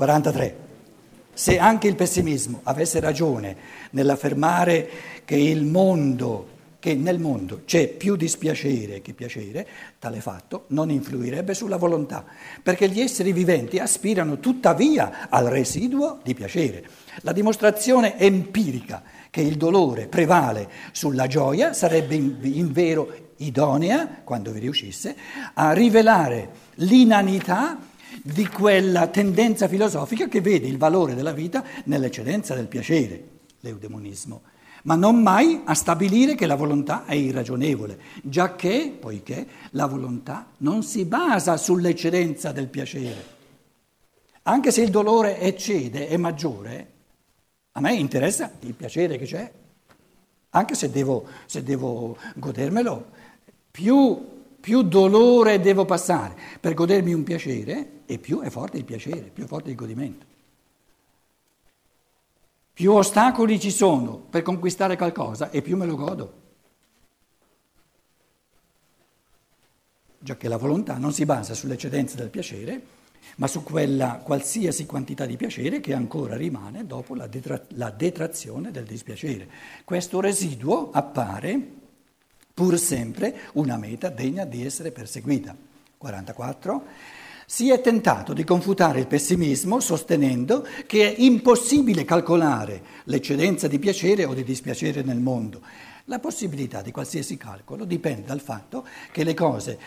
43. Se anche il pessimismo avesse ragione nell'affermare che il mondo che nel mondo c'è più dispiacere che piacere, tale fatto non influirebbe sulla volontà, perché gli esseri viventi aspirano tuttavia al residuo di piacere. La dimostrazione empirica che il dolore prevale sulla gioia sarebbe in, in vero idonea, quando vi riuscisse, a rivelare l'inanità di quella tendenza filosofica che vede il valore della vita nell'eccedenza del piacere, l'eudemonismo ma non mai a stabilire che la volontà è irragionevole, giacché, poiché la volontà non si basa sull'eccedenza del piacere. Anche se il dolore eccede, è maggiore, a me interessa il piacere che c'è, anche se devo, se devo godermelo, più, più dolore devo passare per godermi un piacere e più è forte il piacere, più è forte il godimento. Più ostacoli ci sono per conquistare qualcosa e più me lo godo. Già che la volontà non si basa sull'eccedenza del piacere, ma su quella qualsiasi quantità di piacere che ancora rimane dopo la, detra- la detrazione del dispiacere. Questo residuo appare pur sempre una meta degna di essere perseguita. 44 si è tentato di confutare il pessimismo sostenendo che è impossibile calcolare l'eccedenza di piacere o di dispiacere nel mondo. La possibilità di qualsiasi calcolo dipende dal fatto che le cose,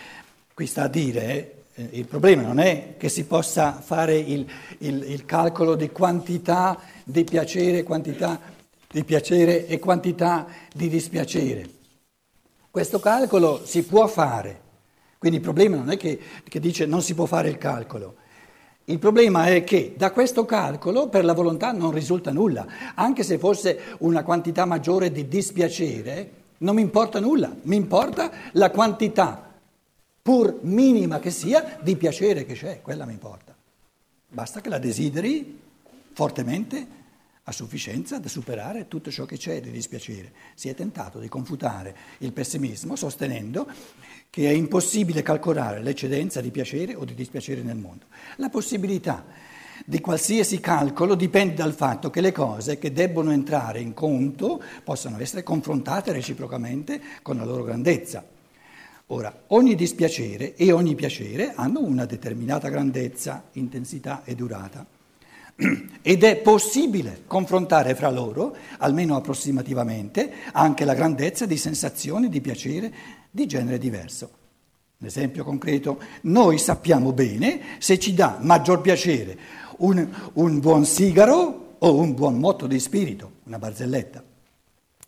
qui sta a dire, eh, il problema non è che si possa fare il, il, il calcolo di quantità di piacere, quantità di piacere e quantità di dispiacere. Questo calcolo si può fare quindi il problema non è che, che dice non si può fare il calcolo. Il problema è che da questo calcolo per la volontà non risulta nulla, anche se fosse una quantità maggiore di dispiacere, non mi importa nulla, mi importa la quantità, pur minima che sia, di piacere che c'è, quella mi importa. Basta che la desideri fortemente a sufficienza da superare tutto ciò che c'è di dispiacere. Si è tentato di confutare il pessimismo sostenendo che è impossibile calcolare l'eccedenza di piacere o di dispiacere nel mondo. La possibilità di qualsiasi calcolo dipende dal fatto che le cose che debbono entrare in conto possano essere confrontate reciprocamente con la loro grandezza. Ora, ogni dispiacere e ogni piacere hanno una determinata grandezza, intensità e durata. Ed è possibile confrontare fra loro, almeno approssimativamente, anche la grandezza di sensazioni di piacere di genere diverso. Un esempio concreto, noi sappiamo bene se ci dà maggior piacere un, un buon sigaro o un buon motto di spirito, una barzelletta.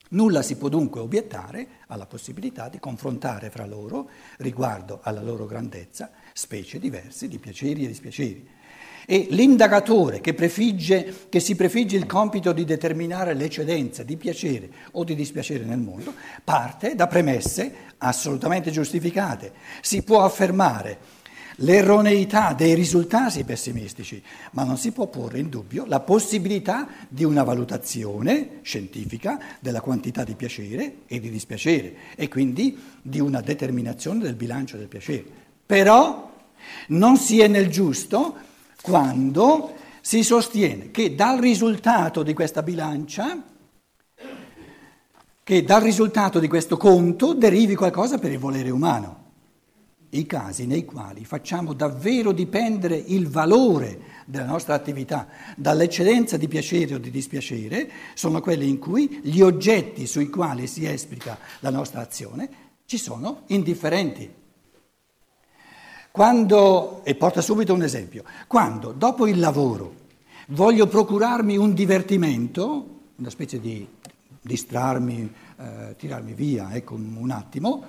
Nulla si può dunque obiettare alla possibilità di confrontare fra loro, riguardo alla loro grandezza, specie diverse di piaceri e dispiaceri. E l'indagatore che, prefigge, che, si prefigge il compito di determinare l'eccedenza di piacere o di dispiacere nel mondo parte da premesse assolutamente giustificate. Si può affermare l'erroneità dei risultati pessimistici, ma non si può porre in dubbio la possibilità di una valutazione scientifica della quantità di piacere e di dispiacere e quindi di una determinazione del bilancio del piacere. Però non si è nel giusto quando si sostiene che dal risultato di questa bilancia, che dal risultato di questo conto derivi qualcosa per il volere umano. I casi nei quali facciamo davvero dipendere il valore della nostra attività dall'eccedenza di piacere o di dispiacere sono quelli in cui gli oggetti sui quali si esplica la nostra azione ci sono indifferenti. Quando, e porta subito un esempio, quando dopo il lavoro voglio procurarmi un divertimento, una specie di distrarmi, eh, tirarmi via, ecco un attimo,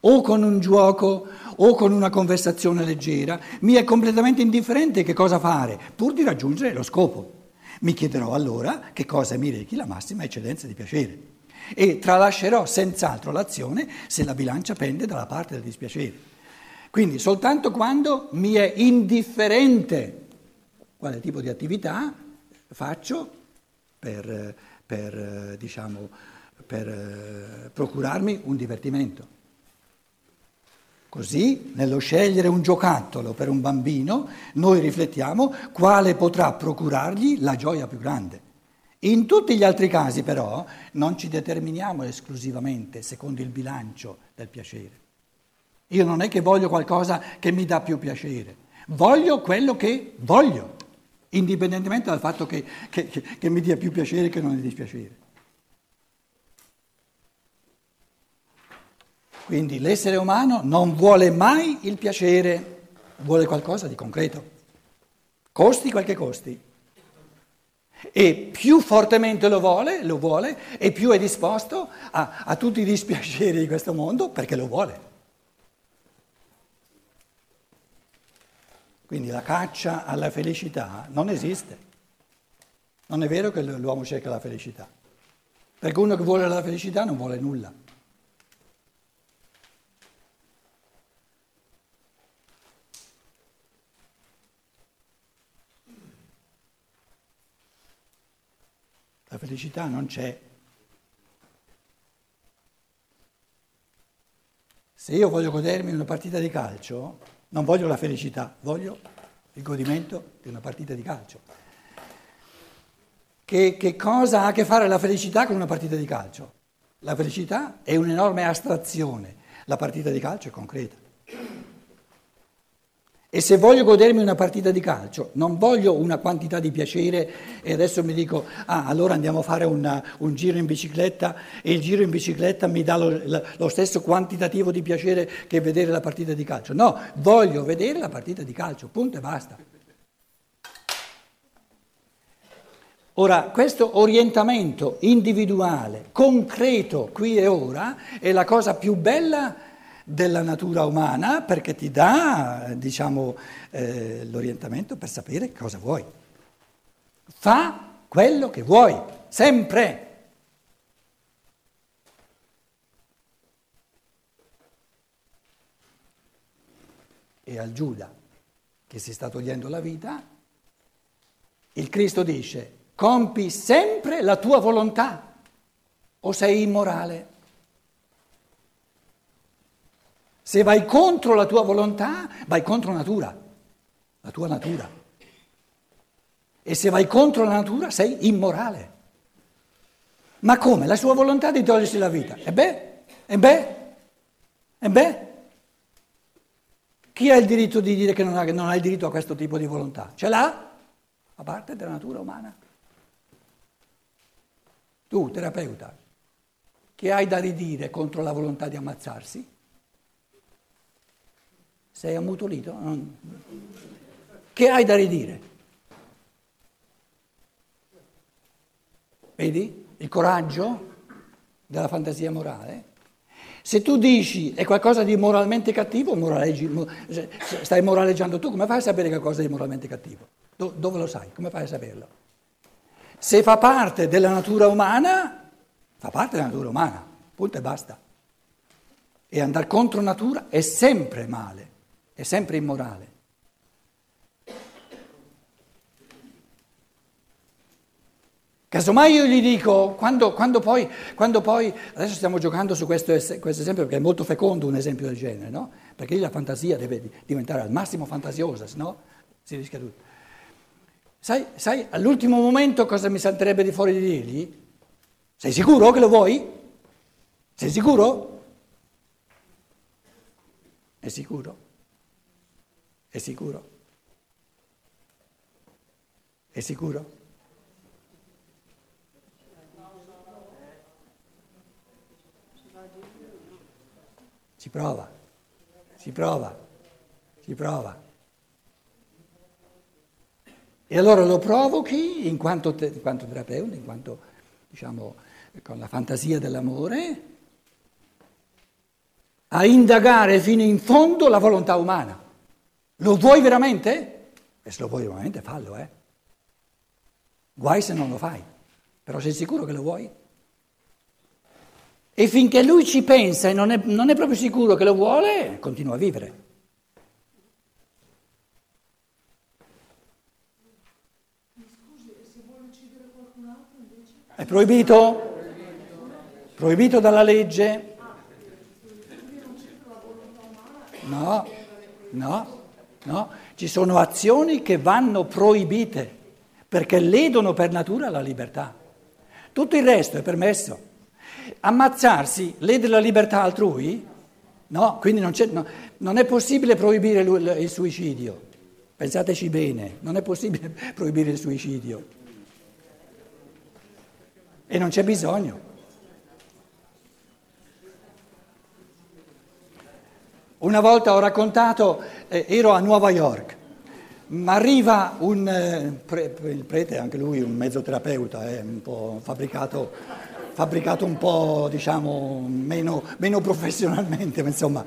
o con un gioco o con una conversazione leggera, mi è completamente indifferente che cosa fare, pur di raggiungere lo scopo. Mi chiederò allora che cosa mi rechi la massima eccedenza di piacere e tralascerò senz'altro l'azione se la bilancia pende dalla parte del dispiacere. Quindi soltanto quando mi è indifferente quale tipo di attività faccio per, per, diciamo, per procurarmi un divertimento. Così, nello scegliere un giocattolo per un bambino, noi riflettiamo quale potrà procurargli la gioia più grande. In tutti gli altri casi però non ci determiniamo esclusivamente secondo il bilancio del piacere. Io non è che voglio qualcosa che mi dà più piacere, voglio quello che voglio, indipendentemente dal fatto che, che, che, che mi dia più piacere che non mi dispiacere. Quindi l'essere umano non vuole mai il piacere, vuole qualcosa di concreto, costi quel che costi. E più fortemente lo vuole, lo vuole, e più è disposto a, a tutti i dispiaceri di questo mondo perché lo vuole. Quindi la caccia alla felicità non esiste. Non è vero che l'uomo cerca la felicità, perché uno che vuole la felicità non vuole nulla. La felicità non c'è. Se io voglio godermi una partita di calcio, non voglio la felicità, voglio il godimento di una partita di calcio. Che, che, cosa ha a che fare la felicità con una partita di calcio? La felicità è un'enorme astrazione, la partita di calcio è concreta. E se voglio godermi una partita di calcio, non voglio una quantità di piacere e adesso mi dico, ah, allora andiamo a fare una, un giro in bicicletta e il giro in bicicletta mi dà lo, lo, stesso quantitativo di piacere che vedere la partita di calcio. No, voglio vedere la partita di calcio, punto e basta. Ora, questo orientamento individuale, concreto, qui e ora, è la cosa più bella della natura umana perché ti dà, diciamo, eh, l'orientamento per sapere cosa vuoi. Fa quello che vuoi, sempre. E al Giuda, che si sta togliendo la vita, il Cristo dice, compi sempre la tua volontà o sei immorale. Se vai contro la tua volontà, vai contro natura, la tua natura. E se vai contro la natura, sei immorale. Ma come? La sua volontà di togliersi la vita. E beh, e beh, e beh. Chi ha il diritto di dire che non ha, non ha il diritto a questo tipo di volontà? Ce l'ha? A parte della natura umana. Tu, terapeuta, che hai da ridire contro la volontà di ammazzarsi? Sei ammutolito? Che hai da ridire? Vedi il coraggio della fantasia morale? Se tu dici è qualcosa di moralmente cattivo, moraleggi, stai moraleggiando tu, come fai a sapere che è qualcosa di moralmente cattivo? dove lo sai? Come fai a saperlo? Se fa parte della natura umana, fa parte della natura umana, punto e basta. E andare contro natura è sempre male è sempre immorale. Casomai io gli dico, quando, quando, poi, quando, poi, adesso stiamo giocando su questo, questo, esempio perché è molto fecondo un esempio del genere, no? Perché la fantasia deve diventare al massimo fantasiosa, se si rischia tutto. Sai, sai, all'ultimo momento cosa mi salterebbe di fuori di dirgli? Sei sicuro che lo vuoi? Sei sicuro? È sicuro? È sicuro? È sicuro? Si prova, si prova, si prova. E allora lo provochi in quanto, te, in quanto terapeuta, in quanto, diciamo, con la fantasia dell'amore, a indagare fino in fondo la volontà umana. Lo vuoi veramente? E se lo vuoi veramente fallo, eh. Guai se non lo fai, però sei sicuro che lo vuoi? E finché lui ci pensa e non è, non è proprio sicuro che lo vuole, continua a vivere. È proibito? Proibito dalla legge? No, no, no. Ci sono azioni che vanno proibite perché ledono per natura la libertà. Tutto il resto è permesso. Ammazzarsi lede la libertà altrui? No, quindi non, no, non è possibile proibire il suicidio. Pensateci bene, non è possibile proibire il suicidio. E non c'è bisogno. Una volta ho raccontato, eh, ero a Nuova York, ma arriva un eh, pre, il prete, anche lui un mezzoterapeuta, eh, un po' fabbricato, fabbricato un po' diciamo meno, meno professionalmente, ma insomma.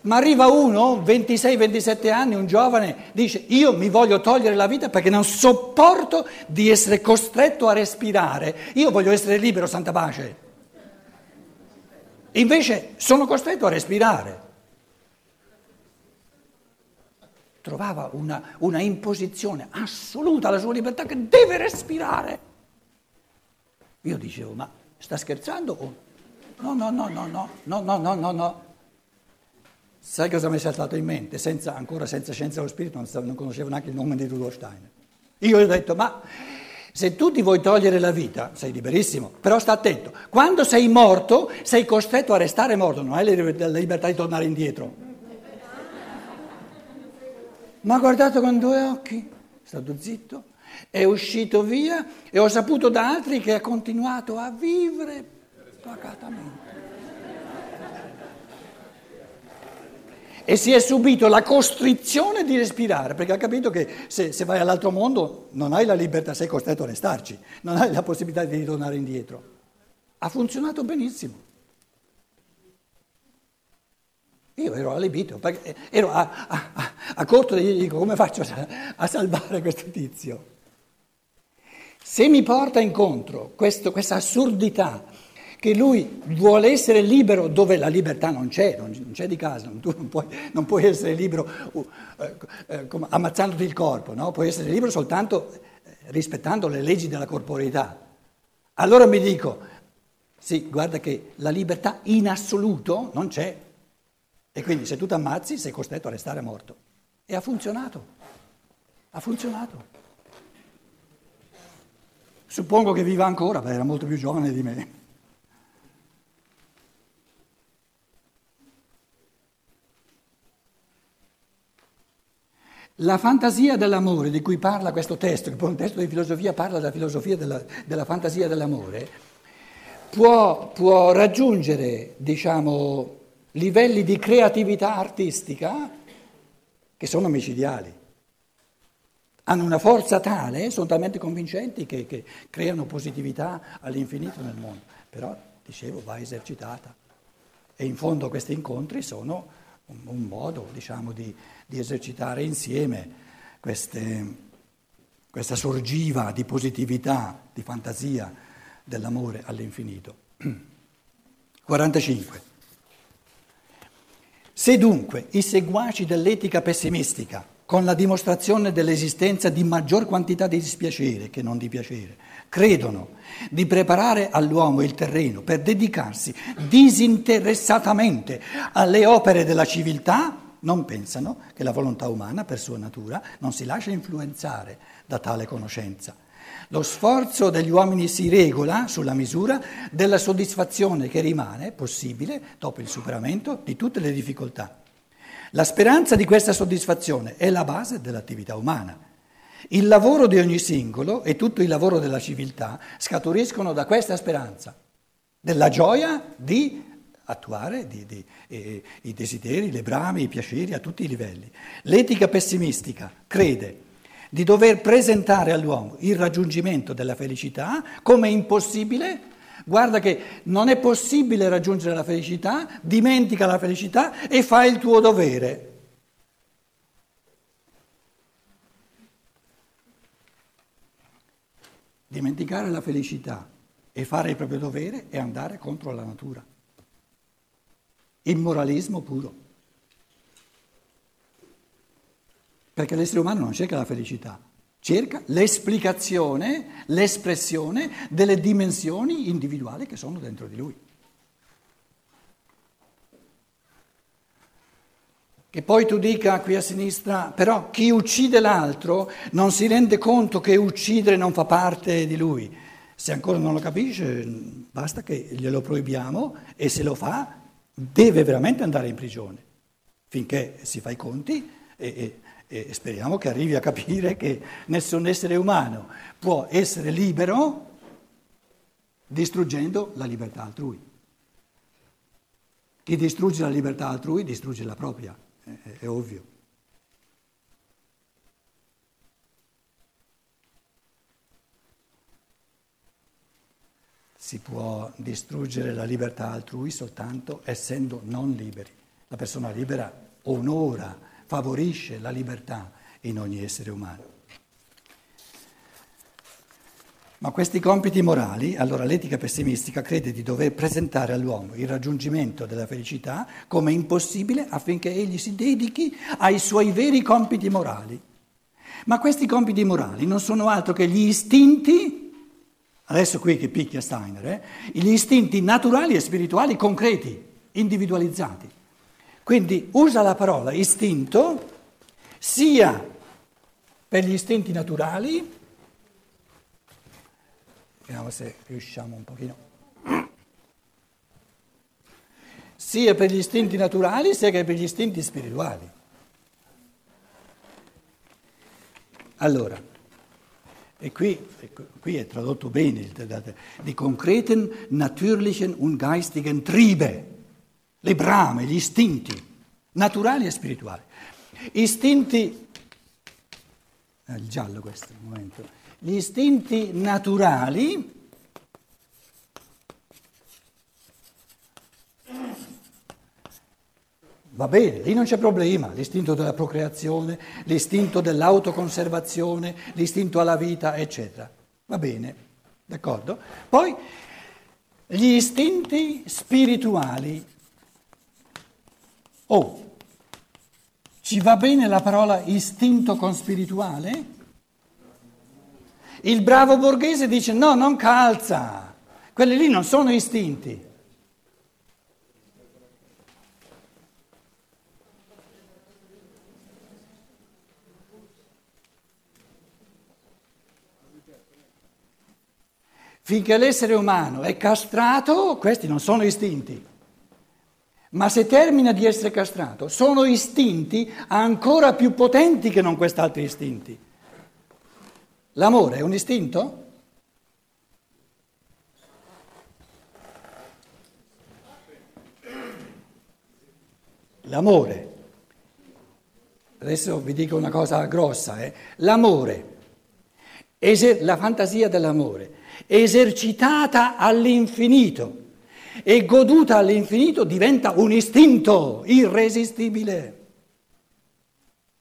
Ma arriva uno, 26-27 anni, un giovane, dice io mi voglio togliere la vita perché non sopporto di essere costretto a respirare, io voglio essere libero, santa pace. Invece sono costretto a respirare. Trovava una, una imposizione assoluta alla sua libertà che deve respirare. Io dicevo, ma sta scherzando? No, no, no, no, no, no, no, no, no, no. Sai cosa mi è saltato in mente? Senza, ancora senza scienza dello spirito, non, non conoscevo neanche il nome di Rudolf Steiner. Io gli ho detto, ma se tu ti vuoi togliere la vita, sei liberissimo, però sta attento, quando sei morto sei costretto a restare morto, non hai la libertà di tornare indietro. Ma ha guardato con due occhi, è stato zitto, è uscito via e ho saputo da altri che ha continuato a vivere pacatamente. E si è subito la costrizione di respirare, perché ha capito che se, se, vai all'altro mondo non hai la libertà, sei costretto a restarci, non hai la possibilità di ritornare indietro. Ha funzionato benissimo. Io ero allibito, perché ero a, a, a, a corto e gli dico come faccio a, salvare questo tizio? Se mi porta incontro questo, questa assurdità che lui vuole essere libero dove la libertà non c'è, non, c'è di casa, tu non puoi, non puoi essere libero uh, eh, eh, ammazzandoti il corpo, no? puoi essere libero soltanto eh, rispettando le leggi della corporeità. Allora mi dico, sì, guarda che la libertà in assoluto non c'è. E quindi se tu ti ammazzi sei costretto a restare morto. E ha funzionato. Ha funzionato. Suppongo che viva ancora, perché era molto più giovane di me. La fantasia dell'amore di cui parla questo testo, che poi un testo di filosofia parla della filosofia della, della fantasia dell'amore, può, può raggiungere, diciamo, livelli di creatività artistica che sono micidiali. Hanno una forza tale, sono talmente convincenti che, che creano positività all'infinito nel mondo. Però, dicevo, va esercitata. E in fondo questi incontri sono un, un modo, diciamo, di, di, esercitare insieme queste, questa sorgiva di positività, di fantasia dell'amore all'infinito. 45. Se dunque i seguaci dell'etica pessimistica, con la dimostrazione dell'esistenza di maggior quantità di dispiacere che non di piacere, credono di preparare all'uomo il terreno per dedicarsi disinteressatamente alle opere della civiltà, non pensano che la volontà umana, per sua natura, non si lascia influenzare da tale conoscenza lo sforzo degli uomini si regola sulla misura della soddisfazione che rimane possibile dopo il superamento di tutte le difficoltà. La speranza di questa soddisfazione è la base dell'attività umana. Il lavoro di ogni singolo e tutto il lavoro della civiltà scaturiscono da questa speranza, della gioia di attuare di, di, eh, i desideri, le brame, i piaceri a tutti i livelli. L'etica pessimistica crede di dover presentare all'uomo il raggiungimento della felicità come impossibile, guarda che non è possibile raggiungere la felicità, dimentica la felicità e fa il tuo dovere. Dimenticare la felicità e fare il proprio dovere è andare contro la natura. Immoralismo puro. Perché l'essere umano non cerca la felicità, cerca l'esplicazione, l'espressione delle dimensioni individuali che sono dentro di lui. Che poi tu dica qui a sinistra, però chi uccide l'altro non si rende conto che uccidere non fa parte di lui. Se ancora non lo capisce, basta che glielo proibiamo e se lo fa deve veramente andare in prigione, finché si fa i conti e, e, e speriamo che arrivi a capire che nessun essere umano può essere libero distruggendo la libertà altrui. Chi distrugge la libertà altrui distrugge la propria è, è ovvio. Si può distruggere la libertà altrui soltanto essendo non liberi. La persona libera onora, favorisce la libertà in ogni essere umano. Ma questi compiti morali, allora l'etica pessimistica crede di dover presentare all'uomo il raggiungimento della felicità come impossibile affinché egli si dedichi ai suoi veri compiti morali. Ma questi compiti morali non sono altro che gli istinti, adesso qui che picchia Steiner, eh, gli istinti naturali e spirituali concreti, individualizzati. Quindi usa la parola istinto sia per gli istinti naturali, Vediamo se riusciamo un pochino. Sia per gli istinti naturali sia che per gli istinti spirituali. Allora, e qui, qui è tradotto bene, die konkreten, natürlichen und geistigen Triebe, le brame, gli istinti, naturali e spirituali. Istinti, eh, il giallo questo, un momento gli istinti naturali Va bene, lì non c'è problema, l'istinto della procreazione, l'istinto dell'autoconservazione, l'istinto alla vita, eccetera. Va bene, d'accordo? Poi gli istinti spirituali. Oh, ci va bene la parola istinto con spirituale? Il bravo borghese dice no, non calza, quelli lì non sono istinti. Finché l'essere umano è castrato, questi non sono istinti. Ma se termina di essere castrato, sono istinti ancora più potenti che non quest'altri istinti. L'amore è un istinto? L'amore. Adesso vi dico una cosa grossa, eh? l'amore, eser- la fantasia dell'amore, esercitata all'infinito e goduta all'infinito diventa un istinto irresistibile,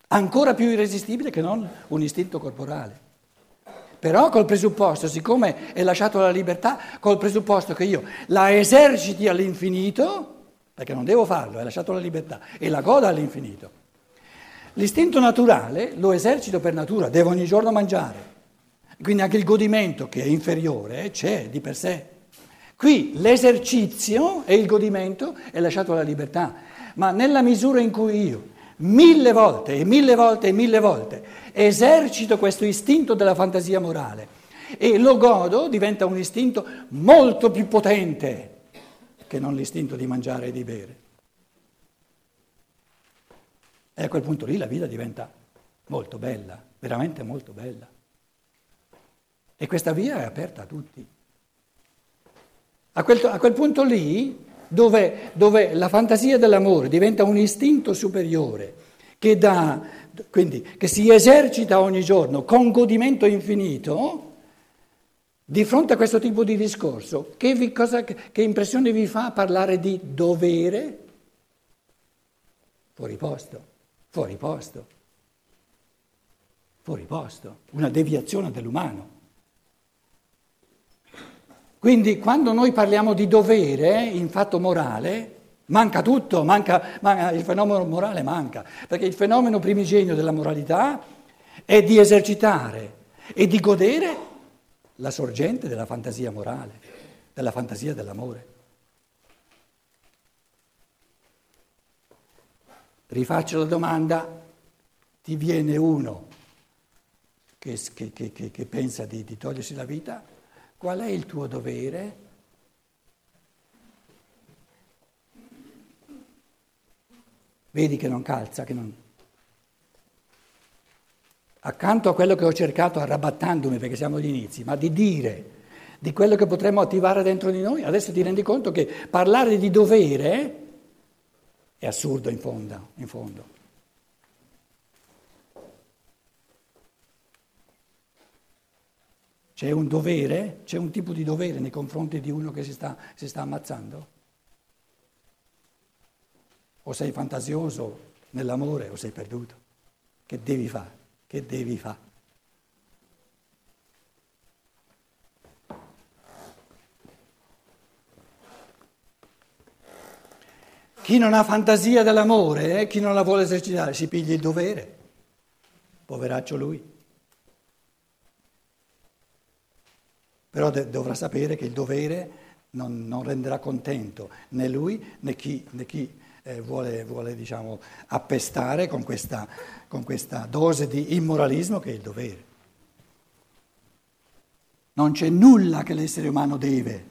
ancora più irresistibile che non un istinto corporale. Però col presupposto, siccome è lasciato la libertà, col presupposto che io la eserciti all'infinito, perché non devo farlo, è lasciato la libertà, e la goda all'infinito. L'istinto naturale lo esercito per natura, devo ogni giorno mangiare. Quindi anche il godimento, che è inferiore, c'è di per sé. Qui l'esercizio e il godimento è lasciato alla libertà, ma nella misura in cui io mille volte e mille volte e mille volte esercito questo istinto della fantasia morale e lo godo, diventa un istinto molto più potente che non l'istinto di mangiare e di bere. E a quel punto lì la vita diventa molto bella, veramente molto bella. E questa via è aperta a tutti. A quel, a quel punto lì dove, dove la fantasia dell'amore diventa un istinto superiore che, dà, quindi, che si esercita ogni giorno con godimento infinito, di fronte a questo tipo di discorso, che, vi, cosa, che impressione vi fa parlare di dovere? Fuori posto, fuori posto, fuori posto, una deviazione dell'umano. Quindi quando noi parliamo di dovere in fatto morale, manca tutto, manca, manca, il fenomeno morale manca, perché il fenomeno primigenio della moralità è di esercitare e di godere la sorgente della fantasia morale, della fantasia dell'amore. Rifaccio la domanda, ti viene uno che, che, che, che pensa di, di togliersi la vita, qual è il tuo dovere? Vedi che non calza, che non... Accanto a quello che ho cercato arrabattandomi, perché siamo agli inizi, ma di dire di quello che potremmo attivare dentro di noi, adesso ti rendi conto che parlare di dovere è assurdo in fondo. In fondo. C'è un dovere, c'è un tipo di dovere nei confronti di uno che si sta, si sta ammazzando? O sei fantasioso nell'amore o sei perduto. Che devi fare? Che devi fare? Chi non ha fantasia dell'amore, eh, chi non la vuole esercitare, si piglia il dovere. Poveraccio lui. Però de- dovrà sapere che il dovere non, non renderà contento né lui né chi, né chi eh, vuole, vuole diciamo, appestare con questa, con questa dose di immoralismo che è il dovere. Non c'è nulla che l'essere umano deve.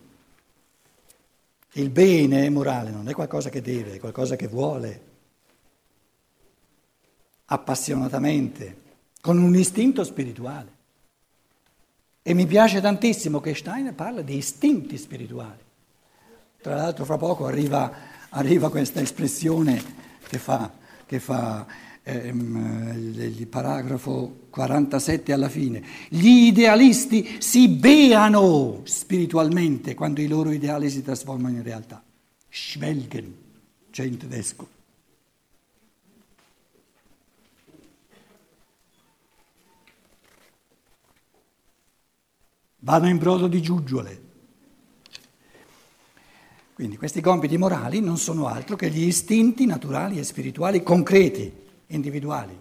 Il bene morale non è qualcosa che deve, è qualcosa che vuole, appassionatamente, con un istinto spirituale. E mi piace tantissimo che Steiner parla di istinti spirituali. Tra l'altro fra poco arriva arriva questa espressione che fa, che fa ehm, il paragrafo 47 alla fine. Gli idealisti si beano spiritualmente quando i loro ideali si trasformano in realtà. Schwelgen, c'è in tedesco. Vanno in brodo di giuggiole. Quindi questi compiti morali non sono altro che gli istinti naturali e spirituali concreti, individuali.